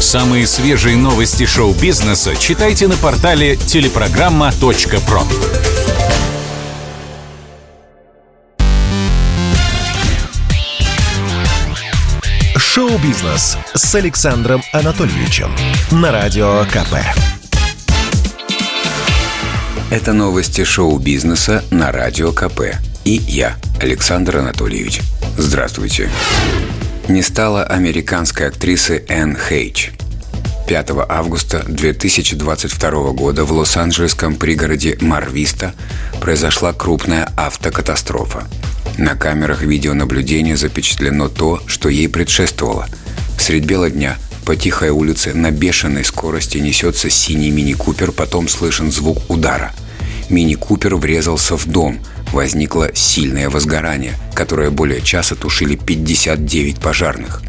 Самые свежие новости шоу-бизнеса читайте на портале телепрограмма.про. Шоу-бизнес с Александром Анатольевичем на Радио КП. Это новости шоу-бизнеса на Радио КП. И я, Александр Анатольевич. Здравствуйте. Не стало американской актрисы Энн Хейч. 5 августа 2022 года в Лос-Анджелесском пригороде Марвиста произошла крупная автокатастрофа. На камерах видеонаблюдения запечатлено то, что ей предшествовало. Средь бела дня по тихой улице на бешеной скорости несется синий мини-купер, потом слышен звук удара. Мини-купер врезался в дом. Возникло сильное возгорание, которое более часа тушили 59 пожарных.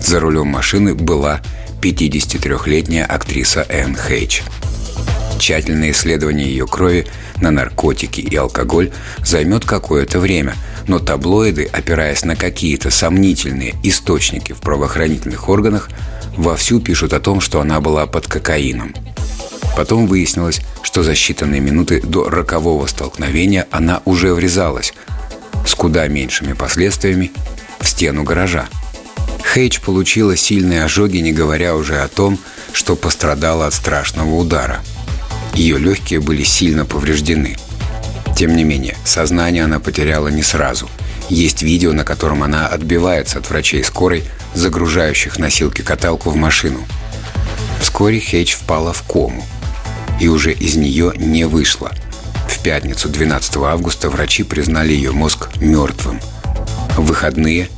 За рулем машины была 53-летняя актриса Энн Хейч. Тщательное исследование ее крови на наркотики и алкоголь займет какое-то время, но таблоиды, опираясь на какие-то сомнительные источники в правоохранительных органах, вовсю пишут о том, что она была под кокаином. Потом выяснилось, что за считанные минуты до рокового столкновения она уже врезалась с куда меньшими последствиями в стену гаража. Хейч получила сильные ожоги, не говоря уже о том, что пострадала от страшного удара. Ее легкие были сильно повреждены. Тем не менее, сознание она потеряла не сразу. Есть видео, на котором она отбивается от врачей скорой, загружающих носилки-каталку в машину. Вскоре Хейч впала в кому и уже из нее не вышла. Пятницу 12 августа врачи признали ее мозг мертвым. В выходные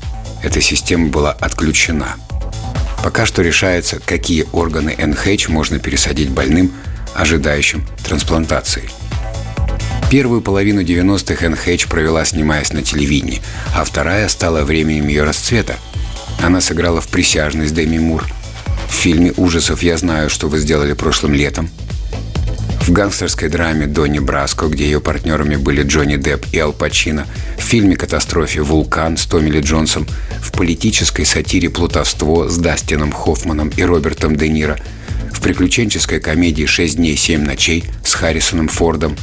эта система была отключена. Пока что решается, какие органы НХ можно пересадить больным, ожидающим трансплантации. Первую половину 90-х НХ провела, снимаясь на телевидении, а вторая стала временем ее расцвета. Она сыграла в «Присяжный» с Дэми Мур. В фильме ужасов «Я знаю, что вы сделали прошлым летом», в гангстерской драме «Донни Браско», где ее партнерами были Джонни Депп и Ал Пачино, в фильме «Катастрофе. Вулкан» с Томми Джонсом, в политической сатире «Плутовство» с Дастином Хоффманом и Робертом Де Ниро, в приключенческой комедии «Шесть дней, семь ночей» с Харрисоном Фордом.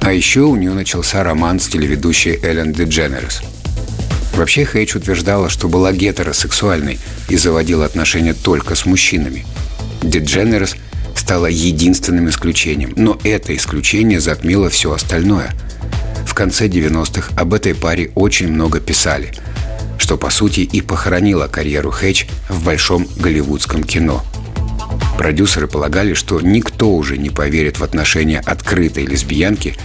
А еще у нее начался роман с телеведущей Эллен Дедженерес. Вообще Хейч утверждала, что была гетеросексуальной и заводила отношения только с мужчинами. Дедженерес стало единственным исключением, но это исключение затмило все остальное. В конце 90-х об этой паре очень много писали, что по сути и похоронило карьеру Хэтч в большом голливудском кино. Продюсеры полагали, что никто уже не поверит в отношения открытой лесбиянки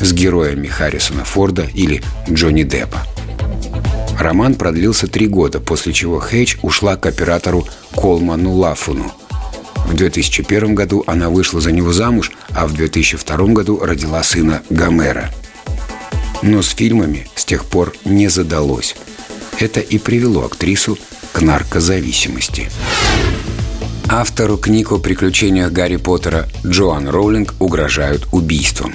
с героями Харрисона Форда или Джонни Деппа. Роман продлился три года, после чего Хейч ушла к оператору Колману Лафуну – в 2001 году она вышла за него замуж, а в 2002 году родила сына Гомера. Но с фильмами с тех пор не задалось. Это и привело актрису к наркозависимости. Автору книг о приключениях Гарри Поттера Джоан Роулинг угрожают убийством.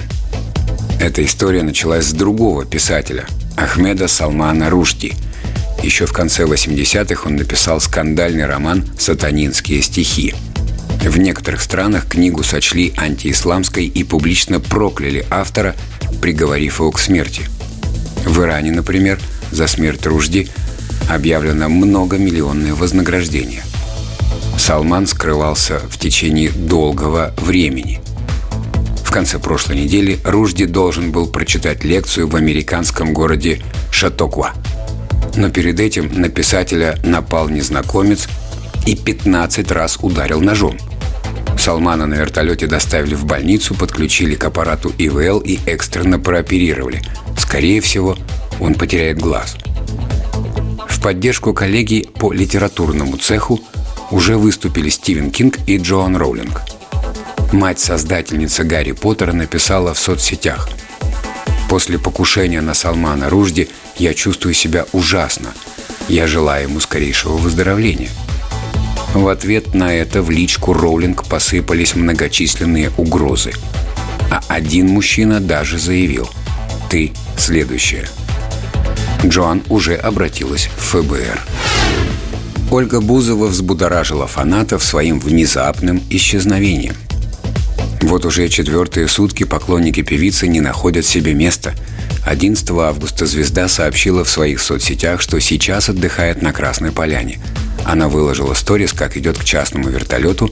Эта история началась с другого писателя, Ахмеда Салмана Рушди. Еще в конце 80-х он написал скандальный роман «Сатанинские стихи», в некоторых странах книгу сочли антиисламской и публично прокляли автора, приговорив его к смерти. В Иране, например, за смерть Ружди объявлено многомиллионное вознаграждение. Салман скрывался в течение долгого времени. В конце прошлой недели Ружди должен был прочитать лекцию в американском городе Шатоква. Но перед этим на писателя напал незнакомец и 15 раз ударил ножом – Салмана на вертолете доставили в больницу, подключили к аппарату ИВЛ и экстренно прооперировали. Скорее всего, он потеряет глаз. В поддержку коллеги по литературному цеху уже выступили Стивен Кинг и Джоан Роулинг. Мать-создательница Гарри Поттера написала в соцсетях «После покушения на Салмана Ружди я чувствую себя ужасно. Я желаю ему скорейшего выздоровления». В ответ на это в личку Роулинг посыпались многочисленные угрозы. А один мужчина даже заявил «Ты следующая». Джоан уже обратилась в ФБР. Ольга Бузова взбудоражила фанатов своим внезапным исчезновением. Вот уже четвертые сутки поклонники певицы не находят себе места. 11 августа звезда сообщила в своих соцсетях, что сейчас отдыхает на Красной Поляне. Она выложила сторис, как идет к частному вертолету,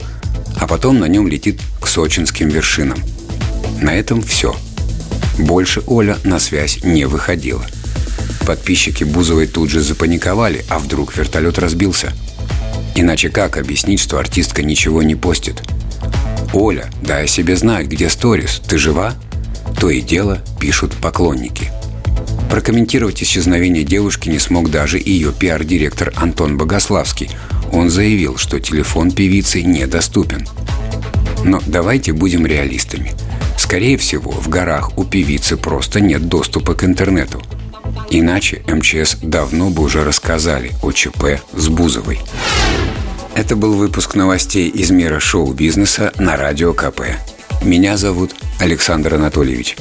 а потом на нем летит к сочинским вершинам. На этом все. Больше Оля на связь не выходила. Подписчики Бузовой тут же запаниковали, а вдруг вертолет разбился. Иначе как объяснить, что артистка ничего не постит? «Оля, дай себе знать, где сторис, ты жива?» То и дело пишут поклонники. Прокомментировать исчезновение девушки не смог даже ее пиар-директор Антон Богославский. Он заявил, что телефон певицы недоступен. Но давайте будем реалистами. Скорее всего, в горах у певицы просто нет доступа к интернету. Иначе МЧС давно бы уже рассказали о ЧП с Бузовой. Это был выпуск новостей из мира шоу-бизнеса на Радио КП. Меня зовут Александр Анатольевич.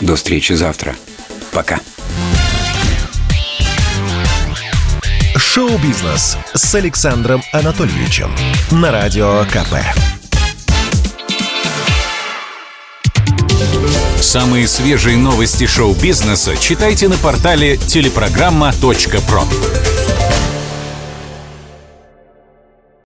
До встречи завтра. Пока. Шоу-бизнес с Александром Анатольевичем на Радио КП. Самые свежие новости шоу-бизнеса читайте на портале телепрограмма.про.